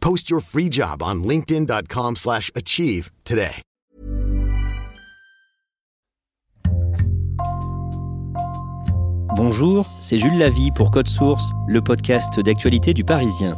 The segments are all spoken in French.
Post your free job on linkedin.com/achieve slash achieve today. Bonjour, c'est Jules Lavie pour Code Source, le podcast d'actualité du Parisien.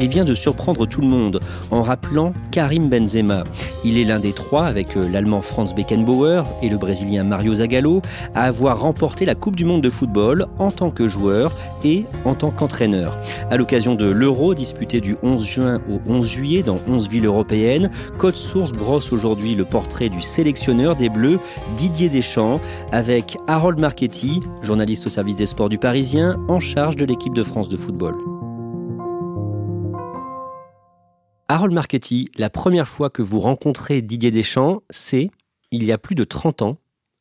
Il vient de surprendre tout le monde en rappelant Karim Benzema. Il est l'un des trois, avec euh, l'Allemand Franz Beckenbauer et le Brésilien Mario Zagallo, à avoir remporté la Coupe du Monde de football en tant que joueur et en tant qu'entraîneur. À l'occasion de l'Euro disputé du 11 juin au 11 juillet dans 11 villes européennes, Code Source brosse aujourd'hui le portrait du sélectionneur des Bleus, Didier Deschamps, avec Harold Marchetti, journaliste au service des sports du Parisien, en charge de l'équipe de France de football. Harold Marchetti, la première fois que vous rencontrez Didier Deschamps, c'est il y a plus de 30 ans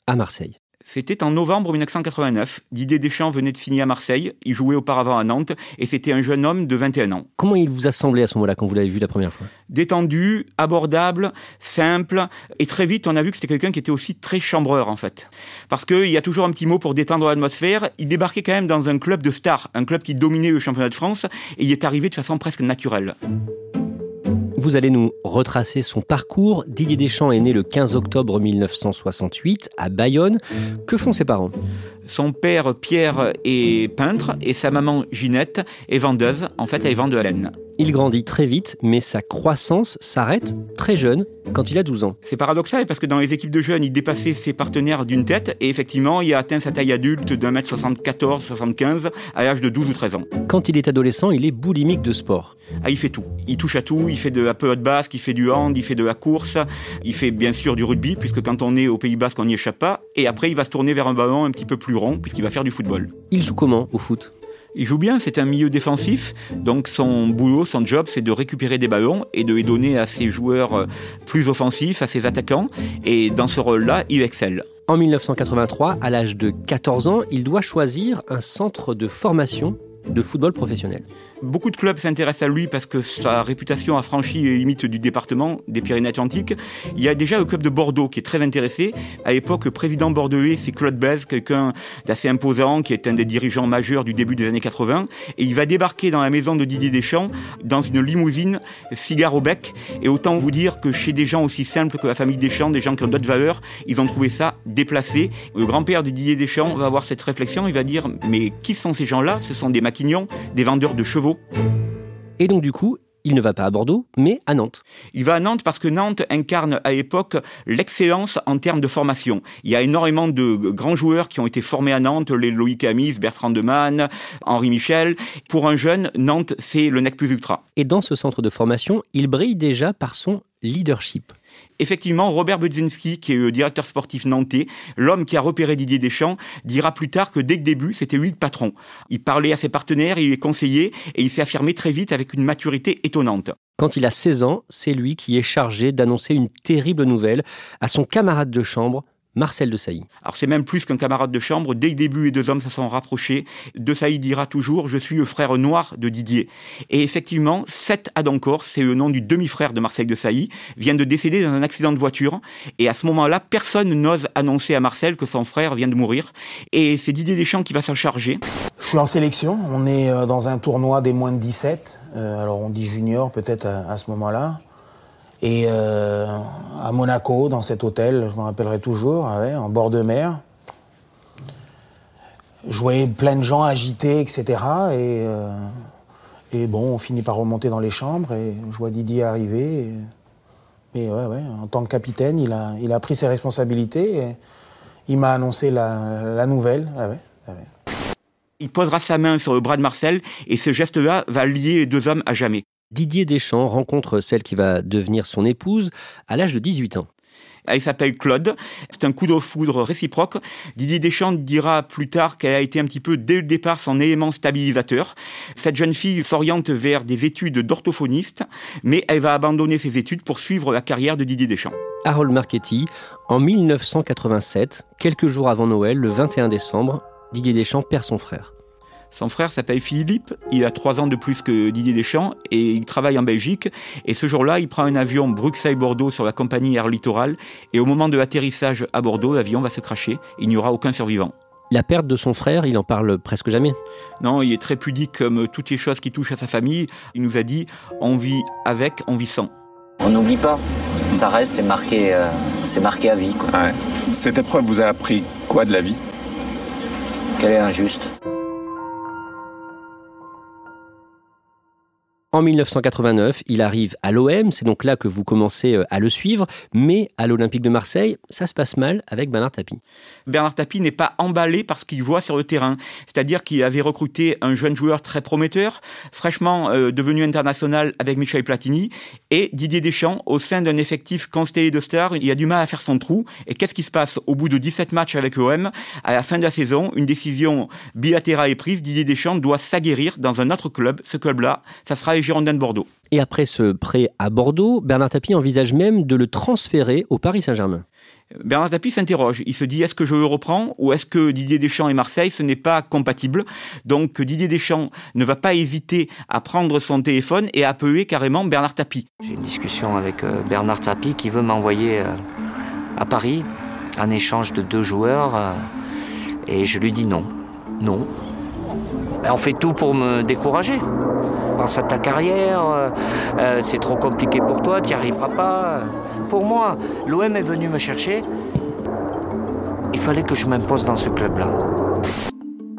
à Marseille. C'était en novembre 1989. Didier Deschamps venait de signer à Marseille. Il jouait auparavant à Nantes et c'était un jeune homme de 21 ans. Comment il vous a semblé à ce moment-là quand vous l'avez vu la première fois? Détendu, abordable, simple et très vite on a vu que c'était quelqu'un qui était aussi très chambreur en fait. Parce qu'il y a toujours un petit mot pour détendre l'atmosphère. Il débarquait quand même dans un club de stars, un club qui dominait le championnat de France et il est arrivé de façon presque naturelle. Vous allez nous retracer son parcours. Didier Deschamps est né le 15 octobre 1968 à Bayonne. Que font ses parents? Son père Pierre est peintre et sa maman Ginette est vendeuse. En fait, elle vend de la laine. Il grandit très vite, mais sa croissance s'arrête très jeune, quand il a 12 ans. C'est paradoxal parce que dans les équipes de jeunes, il dépassait ses partenaires d'une tête et effectivement, il a atteint sa taille adulte d'un mètre 74, 75 à l'âge de 12 ou 13 ans. Quand il est adolescent, il est boulimique de sport. Ah, il fait tout. Il touche à tout. Il fait de la pelote basque, il fait du hand, il fait de la course. Il fait bien sûr du rugby, puisque quand on est au Pays Basque, on n'y échappe pas. Et après, il va se tourner vers un ballon un petit peu plus puisqu'il va faire du football. Il joue comment au foot? Il joue bien, c'est un milieu défensif, donc son boulot, son job, c'est de récupérer des ballons et de les donner à ses joueurs euh, plus offensifs, à ses attaquants, et dans ce rôle-là, il excelle. En 1983, à l'âge de 14 ans, il doit choisir un centre de formation de football professionnel. Beaucoup de clubs s'intéressent à lui parce que sa réputation a franchi les limites du département des Pyrénées-Atlantiques. Il y a déjà le club de Bordeaux qui est très intéressé. À l'époque, le président bordelais, c'est Claude Bèze, quelqu'un d'assez imposant, qui est un des dirigeants majeurs du début des années 80. Et il va débarquer dans la maison de Didier Deschamps dans une limousine, cigare au bec. Et autant vous dire que chez des gens aussi simples que la famille Deschamps, des gens qui ont d'autres valeurs, ils ont trouvé ça déplacé. Le grand-père de Didier Deschamps va avoir cette réflexion, il va dire, mais qui sont ces gens-là? Ce sont des maquignons, des vendeurs de chevaux et donc du coup, il ne va pas à Bordeaux, mais à Nantes. Il va à Nantes parce que Nantes incarne à l'époque l'excellence en termes de formation. Il y a énormément de grands joueurs qui ont été formés à Nantes, les Loïc Amis, Bertrand Demann, Henri Michel. Pour un jeune, Nantes, c'est le nec plus ultra. Et dans ce centre de formation, il brille déjà par son leadership. Effectivement, Robert Budzinski, qui est le directeur sportif nantais, l'homme qui a repéré Didier Deschamps, dira plus tard que dès le début, c'était lui le patron. Il parlait à ses partenaires, il les conseillait, et il s'est affirmé très vite avec une maturité étonnante. Quand il a 16 ans, c'est lui qui est chargé d'annoncer une terrible nouvelle à son camarade de chambre, Marcel de Sailly. Alors c'est même plus qu'un camarade de chambre. Dès le début, les deux hommes se sont rapprochés. De Sailly dira toujours Je suis le frère noir de Didier. Et effectivement, Seth Adancor, c'est le nom du demi-frère de Marcel de Sailly, vient de décéder dans un accident de voiture. Et à ce moment-là, personne n'ose annoncer à Marcel que son frère vient de mourir. Et c'est Didier Deschamps qui va s'en charger. Je suis en sélection. On est euh, dans un tournoi des moins de 17. Euh, alors on dit junior peut-être à, à ce moment-là. Et euh, à Monaco, dans cet hôtel, je me rappellerai toujours, ah en bord de mer. Je voyais plein de gens agités, etc. Et, euh, Et bon, on finit par remonter dans les chambres et je vois Didier arriver. Et, ouais, ouais, en tant que capitaine, il a, il a pris ses responsabilités et il m'a annoncé la, nouvelle. Ah ah il posera sa main sur le bras de Marcel et ce geste-là va lier les deux hommes à jamais. Didier Deschamps rencontre celle qui va devenir son épouse à l'âge de 18 ans. Elle s'appelle Claude. C'est un coup de foudre réciproque. Didier Deschamps dira plus tard qu'elle a été un petit peu dès le départ son élément stabilisateur. Cette jeune fille s'oriente vers des études d'orthophoniste, mais elle va abandonner ses études pour suivre la carrière de Didier Deschamps. Harold Marchetti, en 1987, quelques jours avant Noël, le 21 décembre, Didier Deschamps perd son frère. Son frère s'appelle Philippe, il a trois ans de plus que Didier Deschamps et il travaille en Belgique. Et ce jour-là, il prend un avion Bruxelles-Bordeaux sur la compagnie Air Littoral et au moment de l'atterrissage à Bordeaux, l'avion va se cracher. Il n'y aura aucun survivant. La perte de son frère, il en parle presque jamais. Non, il est très pudique comme toutes les choses qui touchent à sa famille. Il nous a dit on vit avec, on vit sans. On n'oublie pas. Ça reste, c'est marqué, euh, c'est marqué à vie. Cette épreuve vous a appris quoi de la vie? Qu'elle est injuste. En 1989, il arrive à l'OM, c'est donc là que vous commencez euh, à le suivre, mais à l'Olympique de Marseille, ça se passe mal avec Bernard Tapie. Bernard Tapie n'est pas emballé par ce qu'il voit sur le terrain, c'est-à-dire qu'il avait recruté un jeune joueur très prometteur, fraîchement euh, devenu international avec Michel Platini, et Didier Deschamps, au sein d'un effectif constellé de stars, il a du mal à faire son trou, et qu'est-ce qui se passe au bout de 17 matchs avec l'OM À la fin de la saison, une décision bilatérale est prise, Didier Deschamps doit s'aguerrir dans un autre club, ce club-là, ça sera les Girondins de Bordeaux. Et après ce prêt à Bordeaux, Bernard Tapie envisage même de le transférer au Paris Saint-Germain. Bernard Tapie s'interroge. Il se dit est-ce que je le reprends ou est-ce que Didier Deschamps et Marseille, ce n'est pas compatible? Donc Didier Deschamps ne va pas hésiter à prendre son téléphone et à appeler carrément Bernard Tapie. J'ai une discussion avec euh, Bernard Tapie qui veut m'envoyer euh, à Paris un échange de deux joueurs euh, et je lui dis non. Non. Ben, on fait tout pour me décourager pense à ta carrière, euh, euh, c'est trop compliqué pour toi, tu n'y arriveras pas. Pour moi, l'OM est venu me chercher, il fallait que je m'impose dans ce club-là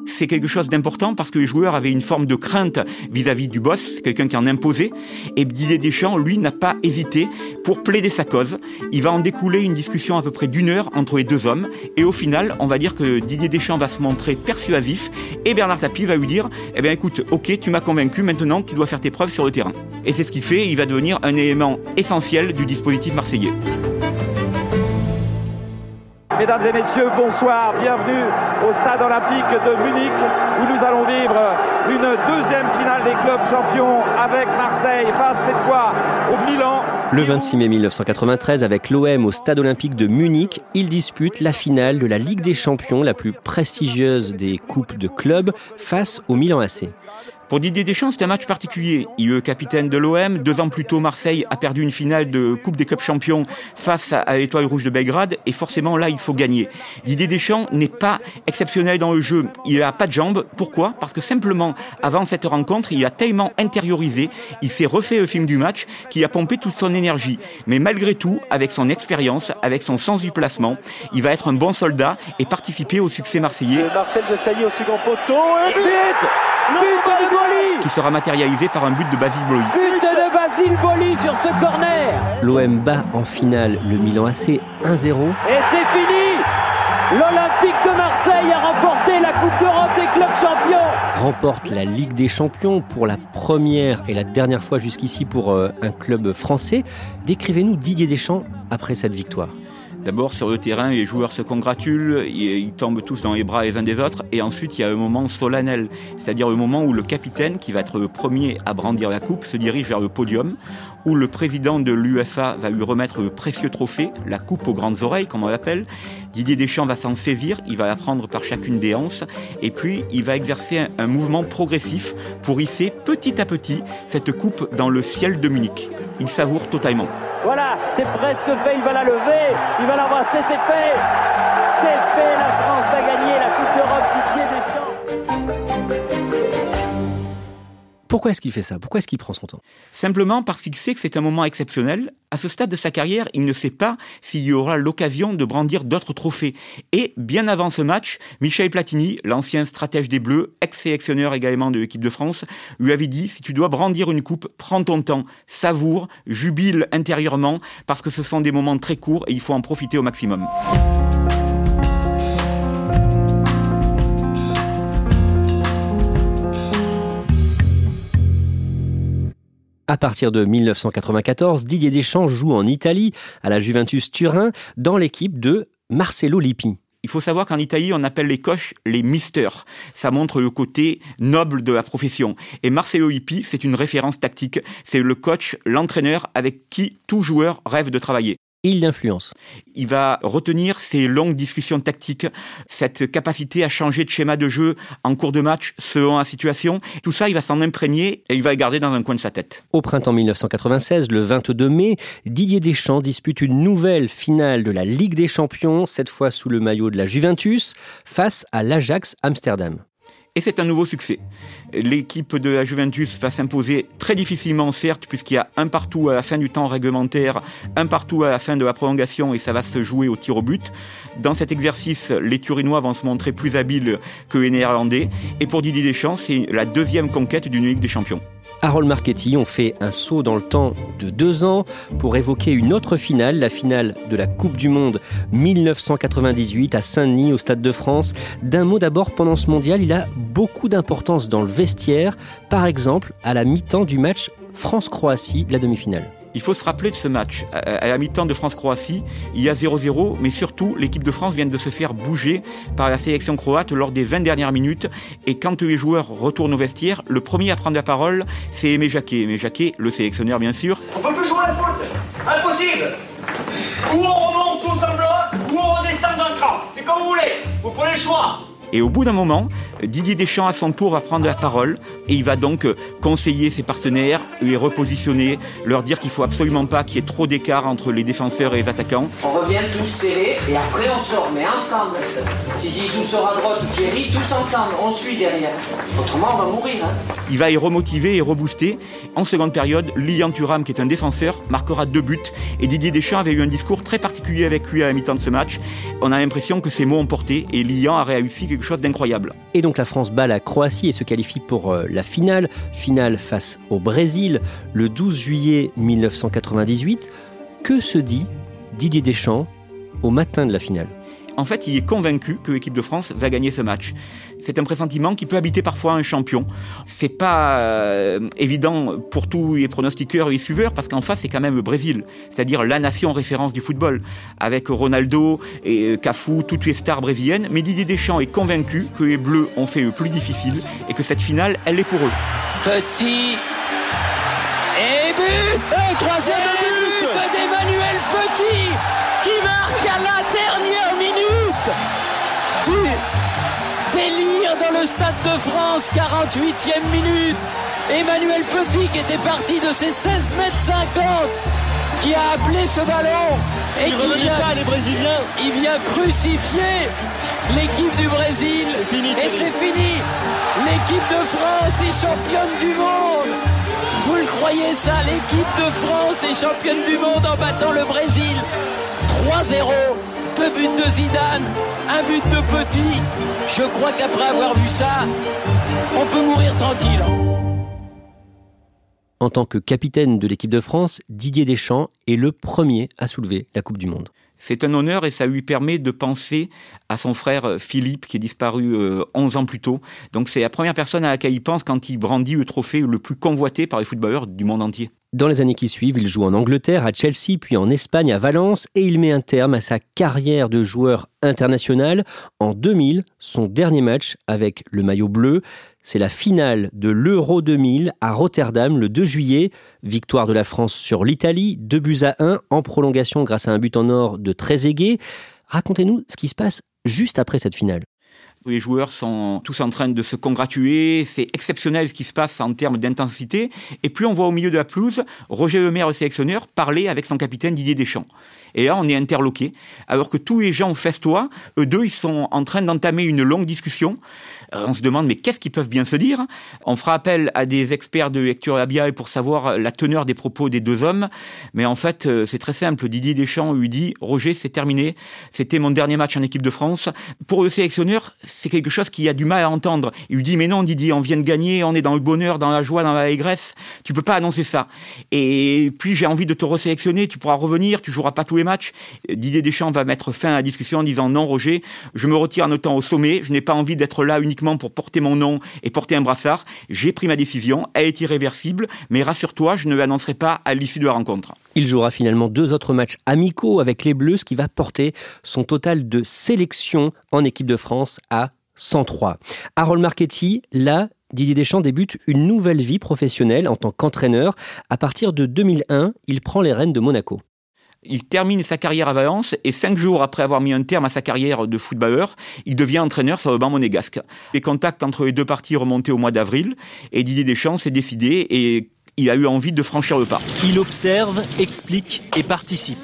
c'est quelque chose d'important parce que les joueurs avaient une forme de crainte vis-à-vis du boss, quelqu'un qui en imposait. Et Didier Deschamps, lui, n'a pas hésité pour plaider sa cause. Il va en découler une discussion à peu près d'une heure entre les deux hommes. Et au final, on va dire que Didier Deschamps va se montrer persuasif et Bernard Tapie va lui dire, eh bien écoute, ok, tu m'as convaincu, maintenant tu dois faire tes preuves sur le terrain. Et c'est ce qu'il fait, il va devenir un élément essentiel du dispositif marseillais. Mesdames et messieurs, bonsoir, bienvenue au stade olympique de Munich où nous allons vivre une deuxième finale des clubs champions avec Marseille face cette fois au Milan. Le 26 mai 1993, avec l'OM au stade olympique de Munich, il dispute la finale de la Ligue des champions, la plus prestigieuse des coupes de clubs, face au Milan AC. Pour Didier Deschamps, c'est un match particulier. Il est capitaine de l'OM. Deux ans plus tôt, Marseille a perdu une finale de Coupe des Clubs Champions face à l'Étoile Rouge de Belgrade. Et forcément, là, il faut gagner. Didier Deschamps n'est pas exceptionnel dans le jeu. Il n'a pas de jambes. Pourquoi? Parce que simplement, avant cette rencontre, il a tellement intériorisé, il s'est refait le film du match, qu'il a pompé toute son énergie. Mais malgré tout, avec son expérience, avec son sens du placement, il va être un bon soldat et participer au succès marseillais. Marcel de au second poteau. Qui sera matérialisé par un but de Basile Boli. But de Basile Boli sur ce corner. L'OM bat en finale le Milan AC 1-0. Et c'est fini L'Olympique de Marseille a remporté la Coupe d'Europe des clubs champions. Remporte la Ligue des champions pour la première et la dernière fois jusqu'ici pour euh, un club français. Décrivez-nous Didier Deschamps après cette victoire. D'abord, sur le terrain, les joueurs se congratulent, ils tombent tous dans les bras les uns des autres, et ensuite il y a un moment solennel, c'est-à-dire le moment où le capitaine, qui va être le premier à brandir la coupe, se dirige vers le podium, où le président de l'UFA va lui remettre le précieux trophée, la coupe aux grandes oreilles, comme on l'appelle. Didier Deschamps va s'en saisir, il va la prendre par chacune des hanches, et puis il va exercer un, un mouvement progressif pour hisser petit à petit cette coupe dans le ciel de Munich. Il savoure totalement. Voilà, c'est presque fait, il va la lever, il va l'embrasser, c'est fait. C'est fait, la Pourquoi est-ce qu'il fait ça? Pourquoi est-ce qu'il prend son temps? Simplement parce qu'il sait que c'est un moment exceptionnel. À ce stade de sa carrière, il ne sait pas s'il y aura l'occasion de brandir d'autres trophées. Et bien avant ce match, Michel Platini, l'ancien stratège des Bleus, ex-sélectionneur également de l'équipe de France, lui avait dit si tu dois brandir une coupe, prends ton temps, savoure, jubile intérieurement, parce que ce sont des moments très courts et il faut en profiter au maximum. À partir de 1994, Didier Deschamps joue en Italie, à la Juventus Turin, dans l'équipe de Marcelo Lippi. Il faut savoir qu'en Italie, on appelle les coachs les misters. Ça montre le côté noble de la profession. Et Marcelo Lippi, c'est une référence tactique. C'est le coach, l'entraîneur avec qui tout joueur rêve de travailler il l'influence. Il va retenir ces longues discussions tactiques, cette capacité à changer de schéma de jeu en cours de match selon la situation. Tout ça, il va s'en imprégner et il va le garder dans un coin de sa tête. Au printemps 1996, le 22 mai, Didier Deschamps dispute une nouvelle finale de la Ligue des Champions, cette fois sous le maillot de la Juventus, face à l'Ajax Amsterdam. Et c'est un nouveau succès. L'équipe de la Juventus va s'imposer très difficilement, certes, puisqu'il y a un partout à la fin du temps réglementaire, un partout à la fin de la prolongation, et ça va se jouer au tir au but. Dans cet exercice, les Turinois vont se montrer plus habiles que les Néerlandais. Et pour Didier Deschamps, c'est la deuxième conquête d'une Ligue des Champions. Harold Marchetti ont fait un saut dans le temps de deux ans pour évoquer une autre finale, la finale de la Coupe du Monde 1998 à Saint-Denis au Stade de France. D'un mot d'abord, pendant ce mondial, il a beaucoup d'importance dans le vestiaire, par exemple à la mi-temps du match France-Croatie, la demi-finale. Il faut se rappeler de ce match. À la mi-temps de France-Croatie, il y a 0-0, mais surtout, l'équipe de France vient de se faire bouger par la sélection croate lors des 20 dernières minutes. Et quand les joueurs retournent au vestiaire, le premier à prendre la parole, c'est Aimé Jacquet. Aimé Jacquet, le sélectionneur, bien sûr. On peut plus jouer à la foot Impossible Ou on remonte tout simplement, ou on redescend d'un cran. C'est comme vous voulez. Vous prenez le choix. Et au bout d'un moment, Didier Deschamps à son tour va prendre la parole et il va donc conseiller ses partenaires, les repositionner, leur dire qu'il faut absolument pas qu'il y ait trop d'écart entre les défenseurs et les attaquants. On revient tous serrés et après on sort, mais ensemble. Si Zizou sort à droite ou Thierry, tous ensemble, on suit derrière. Autrement, on va mourir. Hein. Il va y remotiver et rebooster. En seconde période, Lilian Thuram, qui est un défenseur, marquera deux buts et Didier Deschamps avait eu un discours très particulier avec lui à la mi-temps de ce match. On a l'impression que ses mots ont porté et Lilian a réussi chose. Et donc la France bat la Croatie et se qualifie pour euh, la finale, finale face au Brésil le 12 juillet 1998. Que se dit Didier Deschamps au matin de la finale? En fait, il est convaincu que l'équipe de France va gagner ce match. C'est un pressentiment qui peut habiter parfois un champion. C'est pas euh, évident pour tous les pronostiqueurs et les suiveurs parce qu'en face, c'est quand même le Brésil, c'est-à-dire la nation référence du football, avec Ronaldo et euh, Cafu, toutes les stars brésiliennes. Mais Didier Deschamps est convaincu que les Bleus ont fait le plus difficile et que cette finale, elle est pour eux. Petit et but et Troisième délire dans le Stade de France, 48e minute. Emmanuel Petit qui était parti de ses 16 mètres 50 qui a appelé ce ballon et il qui vient, pas les Brésiliens. Il vient crucifier l'équipe du Brésil fini, et c'est fini. L'équipe de France est championne du monde. Vous le croyez ça L'équipe de France est championne du monde en battant le Brésil. 3-0, deux buts de Zidane, un but de Petit. Je crois qu'après avoir vu ça, on peut mourir tranquille. En tant que capitaine de l'équipe de France, Didier Deschamps est le premier à soulever la Coupe du Monde. C'est un honneur et ça lui permet de penser à son frère Philippe qui est disparu 11 ans plus tôt. Donc c'est la première personne à laquelle il pense quand il brandit le trophée le plus convoité par les footballeurs du monde entier. Dans les années qui suivent, il joue en Angleterre, à Chelsea, puis en Espagne, à Valence, et il met un terme à sa carrière de joueur international. En 2000, son dernier match avec le maillot bleu, c'est la finale de l'Euro 2000 à Rotterdam le 2 juillet. Victoire de la France sur l'Italie, 2 buts à 1 en prolongation grâce à un but en or de Trezeguet. Racontez-nous ce qui se passe juste après cette finale. Les joueurs sont tous en train de se congratuler. C'est exceptionnel ce qui se passe en termes d'intensité. Et puis on voit au milieu de la pelouse Roger Lemaire, le sélectionneur, parler avec son capitaine Didier Deschamps. Et là, on est interloqué. Alors que tous les gens festoient, eux deux, ils sont en train d'entamer une longue discussion. Euh, on se demande, mais qu'est-ce qu'ils peuvent bien se dire? On fera appel à des experts de lecture labiale pour savoir la teneur des propos des deux hommes. Mais en fait, euh, c'est très simple. Didier Deschamps lui dit, Roger, c'est terminé. C'était mon dernier match en équipe de France. Pour le sélectionneur, c'est quelque chose qu'il a du mal à entendre. Il lui dit, mais non, Didier, on vient de gagner, on est dans le bonheur, dans la joie, dans la aigresse. Tu peux pas annoncer ça. Et puis, j'ai envie de te resélectionner. Tu pourras revenir, tu joueras pas tous les matchs. Didier Deschamps va mettre fin à la discussion en disant, non, Roger, je me retire en autant au sommet. Je n'ai pas envie d'être là uniquement pour porter mon nom et porter un brassard. J'ai pris ma décision. Elle est irréversible. Mais rassure-toi, je ne l'annoncerai pas à l'issue de la rencontre. Il jouera finalement deux autres matchs amicaux avec les Bleus, ce qui va porter son total de sélection en équipe de France à 103. Harold Marchetti, là, Didier Deschamps débute une nouvelle vie professionnelle en tant qu'entraîneur. À partir de 2001, il prend les rênes de Monaco. Il termine sa carrière à Valence et cinq jours après avoir mis un terme à sa carrière de footballeur, il devient entraîneur sur le banc monégasque. Les contacts entre les deux parties remontaient au mois d'avril et Didier Deschamps s'est décidé et il a eu envie de franchir le pas. Il observe, explique et participe.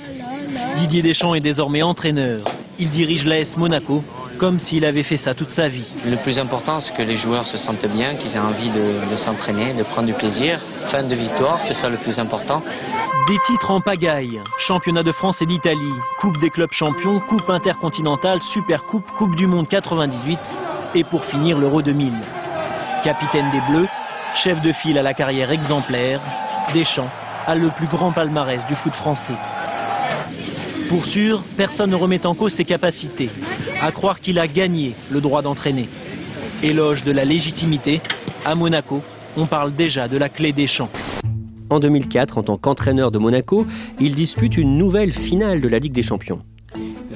Didier Deschamps est désormais entraîneur. Il dirige l'AS Monaco comme s'il avait fait ça toute sa vie. Le plus important, c'est que les joueurs se sentent bien, qu'ils aient envie de, de s'entraîner, de prendre du plaisir. Fin de victoire, c'est ça le plus important. Des titres en pagaille, championnat de France et d'Italie, Coupe des clubs champions, Coupe intercontinentale, Super Coupe, Coupe du Monde 98 et pour finir l'Euro 2000. Capitaine des Bleus, chef de file à la carrière exemplaire, Deschamps a le plus grand palmarès du foot français. Pour sûr, personne ne remet en cause ses capacités, à croire qu'il a gagné le droit d'entraîner. Éloge de la légitimité, à Monaco, on parle déjà de la clé des champs. En 2004, en tant qu'entraîneur de Monaco, il dispute une nouvelle finale de la Ligue des Champions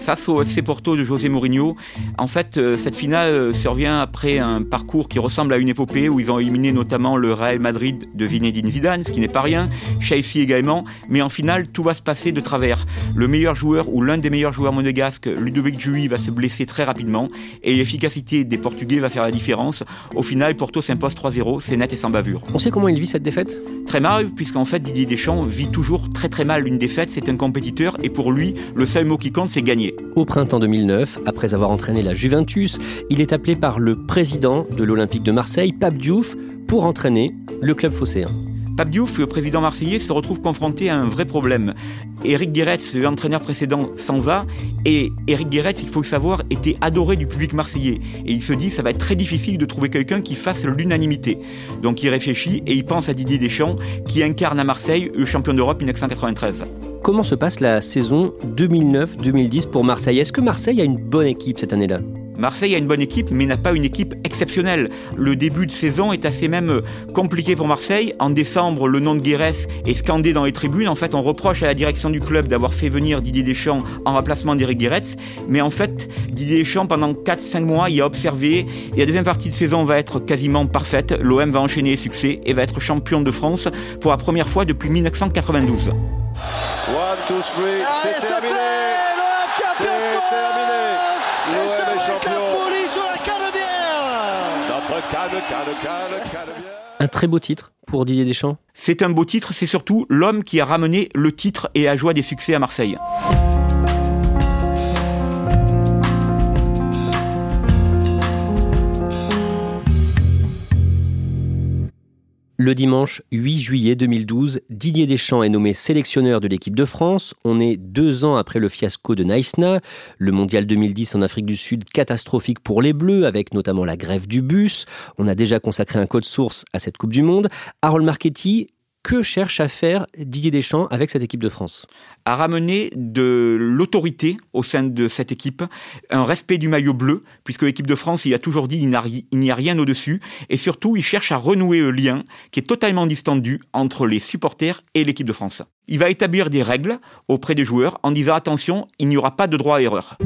face au FC Porto de José Mourinho. En fait, euh, cette finale euh, survient après un parcours qui ressemble à une épopée où ils ont éliminé notamment le Real Madrid de Zinedine Zidane, ce qui n'est pas rien, Chelsea également, mais en finale, tout va se passer de travers. Le meilleur joueur ou l'un des meilleurs joueurs monégasques, Ludovic Jui, va se blesser très rapidement et l'efficacité des Portugais va faire la différence. Au final, Porto s'impose 3-0, c'est net et sans bavure. On sait comment il vit cette défaite? Très mal, puisqu'en fait, Didier Deschamps vit toujours très très mal une défaite, c'est un compétiteur et pour lui, le seul mot qui compte, c'est gagner. Au printemps 2009, après avoir entraîné la Juventus, il est appelé par le président de l'Olympique de Marseille, Pape Diouf, pour entraîner le club phocéen. Pape Diouf, le président marseillais, se retrouve confronté à un vrai problème. Eric Guéretz, l'entraîneur précédent, s'en va. Et Eric Guéretz, il faut le savoir, était adoré du public marseillais. Et il se dit, ça va être très difficile de trouver quelqu'un qui fasse l'unanimité. Donc il réfléchit et il pense à Didier Deschamps, qui incarne à Marseille le champion d'Europe 1993. Comment se passe la saison 2009-2010 pour Marseille? Est-ce que Marseille a une bonne équipe cette année-là? Marseille a une bonne équipe, mais n'a pas une équipe exceptionnelle. Le début de saison est assez même compliqué pour Marseille. En décembre, le nom de Guérès est scandé dans les tribunes. En fait, on reproche à la direction du club d'avoir fait venir Didier Deschamps en remplacement d'Éric Guéretz. Mais en fait, Didier Deschamps, pendant 4-5 mois, il a observé. Et la deuxième partie de saison va être quasiment parfaite. L'OM va enchaîner les succès et va être champion de France pour la première fois depuis 1992. Two, three, c'est terminé. C'est terminé. L'OM est champion. folie sur la Notre canne, canne, canne, canne Un très beau titre pour Didier Deschamps. C'est un beau titre, c'est surtout l'homme qui a ramené le titre et a joie des succès à Marseille. Le dimanche 8 juillet 2012, Didier Deschamps est nommé sélectionneur de l'équipe de France. On est deux ans après le fiasco de Naïsna, le mondial 2010 en Afrique du Sud catastrophique pour les Bleus, avec notamment la grève du bus. On a déjà consacré un code source à cette Coupe du Monde. Harold Marchetti, que cherche à faire Didier Deschamps avec cette équipe de France À ramener de l'autorité au sein de cette équipe, un respect du maillot bleu, puisque l'équipe de France, il a toujours dit il n'y a rien au-dessus, et surtout il cherche à renouer le lien qui est totalement distendu entre les supporters et l'équipe de France. Il va établir des règles auprès des joueurs en disant attention, il n'y aura pas de droit à erreur.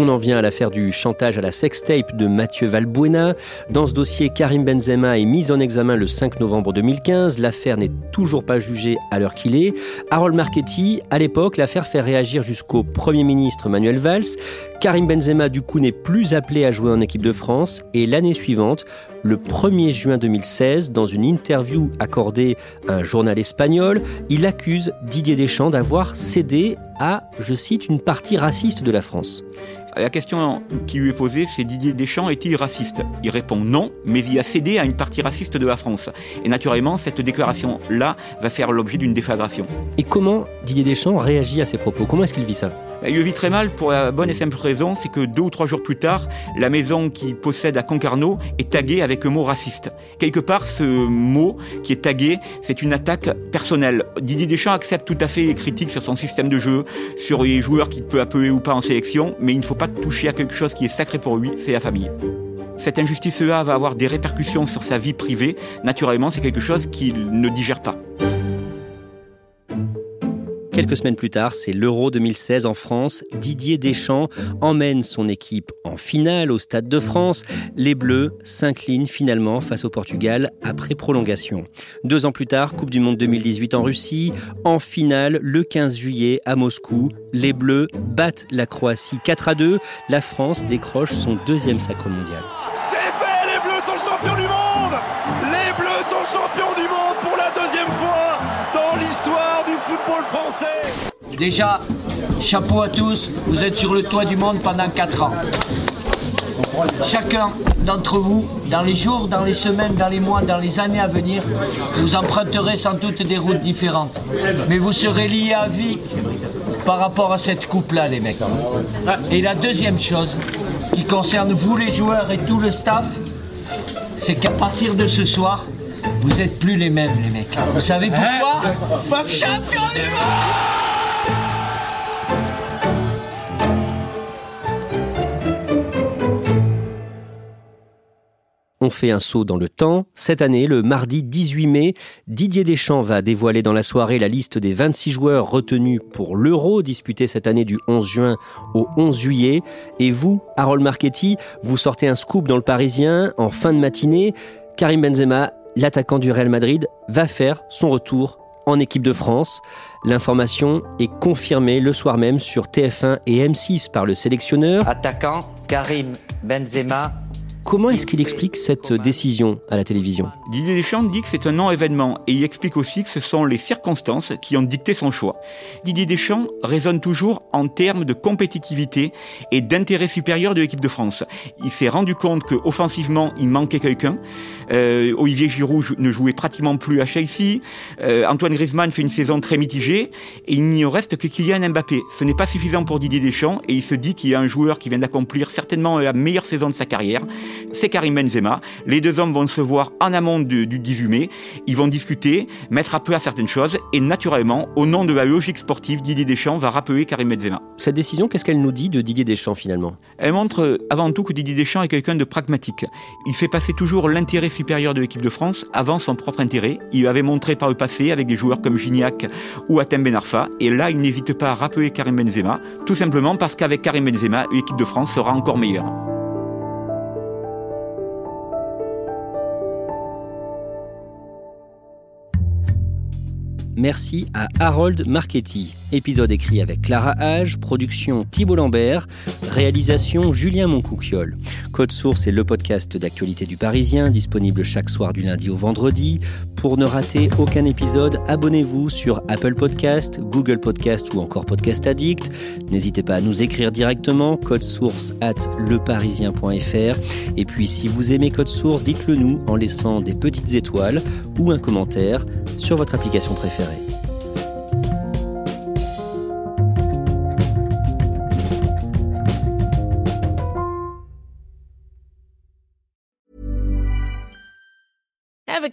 On en vient à l'affaire du chantage à la sextape de Mathieu Valbuena. Dans ce dossier, Karim Benzema est mis en examen le 5 novembre 2015. L'affaire n'est toujours pas jugée à l'heure qu'il est. Harold Marchetti, à l'époque, l'affaire fait réagir jusqu'au Premier ministre Manuel Valls. Karim Benzema, du coup, n'est plus appelé à jouer en équipe de France. Et l'année suivante, le 1er juin 2016, dans une interview accordée à un journal espagnol, il accuse Didier Deschamps d'avoir cédé à, je cite, une partie raciste de la France. La question qui lui est posée, c'est Didier Deschamps est-il raciste? Il répond non, mais il a cédé à une partie raciste de la France. Et naturellement, cette déclaration-là va faire l'objet d'une déflagration. Et comment Didier Deschamps réagit à ces propos? Comment est-ce qu'il vit ça? Il le vit très mal pour la bonne et simple raison, c'est que deux ou trois jours plus tard, la maison qu'il possède à Concarneau est taguée avec le mot raciste. Quelque part, ce mot qui est tagué, c'est une attaque personnelle. Didier Deschamps accepte tout à fait les critiques sur son système de jeu, sur les joueurs qu'il peut appeler ou pas en sélection, mais il ne faut pas toucher à quelque chose qui est sacré pour lui, c'est la famille. Cette injustice-là va avoir des répercussions sur sa vie privée. Naturellement, c'est quelque chose qu'il ne digère pas. Quelques semaines plus tard, c'est l'Euro 2016 en France. Didier Deschamps emmène son équipe en finale au Stade de France. Les Bleus s'inclinent finalement face au Portugal après prolongation. Deux ans plus tard, Coupe du Monde 2018 en Russie. En finale, le 15 juillet à Moscou, les Bleus battent la Croatie 4 à 2. La France décroche son deuxième sacre mondial. Déjà, chapeau à tous, vous êtes sur le toit du monde pendant 4 ans. Chacun d'entre vous, dans les jours, dans les semaines, dans les mois, dans les années à venir, vous emprunterez sans doute des routes différentes. Mais vous serez liés à vie par rapport à cette coupe-là, les mecs. Et la deuxième chose, qui concerne vous les joueurs et tout le staff, c'est qu'à partir de ce soir, vous n'êtes plus les mêmes, les mecs. Vous savez pourquoi? Champion du monde On fait un saut dans le temps. Cette année, le mardi 18 mai, Didier Deschamps va dévoiler dans la soirée la liste des 26 joueurs retenus pour l'Euro disputé cette année du 11 juin au 11 juillet. Et vous, Harold Marchetti, vous sortez un scoop dans le Parisien en fin de matinée. Karim Benzema, l'attaquant du Real Madrid, va faire son retour en équipe de France. L'information est confirmée le soir même sur TF1 et M6 par le sélectionneur. Attaquant Karim Benzema Comment est-ce qu'il explique cette décision à la télévision Didier Deschamps dit que c'est un non-événement et il explique aussi que ce sont les circonstances qui ont dicté son choix. Didier Deschamps raisonne toujours en termes de compétitivité et d'intérêt supérieur de l'équipe de France. Il s'est rendu compte qu'offensivement, il manquait quelqu'un. Euh, Olivier Giroud ne jouait pratiquement plus à Chelsea. Euh, Antoine Griezmann fait une saison très mitigée et il n'y reste que Kylian Mbappé. Ce n'est pas suffisant pour Didier Deschamps et il se dit qu'il y a un joueur qui vient d'accomplir certainement la meilleure saison de sa carrière c'est Karim Benzema. Les deux hommes vont se voir en amont du, du 18 mai. Ils vont discuter, mettre à plat certaines choses et naturellement, au nom de la logique sportive, Didier Deschamps va rappeler Karim Benzema. Cette décision, qu'est-ce qu'elle nous dit de Didier Deschamps finalement? Elle montre avant tout que Didier Deschamps est quelqu'un de pragmatique. Il fait passer toujours l'intérêt supérieur de l'équipe de France avant son propre intérêt. Il avait montré par le passé avec des joueurs comme Gignac ou Atem Ben Arfa. Et là, il n'hésite pas à rappeler Karim Benzema, tout simplement parce qu'avec Karim Benzema, l'équipe de France sera encore meilleure. Merci à Harold Marchetti. Épisode écrit avec Clara Hage, production Thibault Lambert, réalisation Julien Moncouquiole. Code Source est le podcast d'actualité du Parisien, disponible chaque soir du lundi au vendredi. Pour ne rater aucun épisode, abonnez-vous sur Apple Podcast, Google Podcast ou encore Podcast Addict. N'hésitez pas à nous écrire directement, code source at leparisien.fr. Et puis si vous aimez Code Source, dites-le nous en laissant des petites étoiles ou un commentaire sur votre application préférée.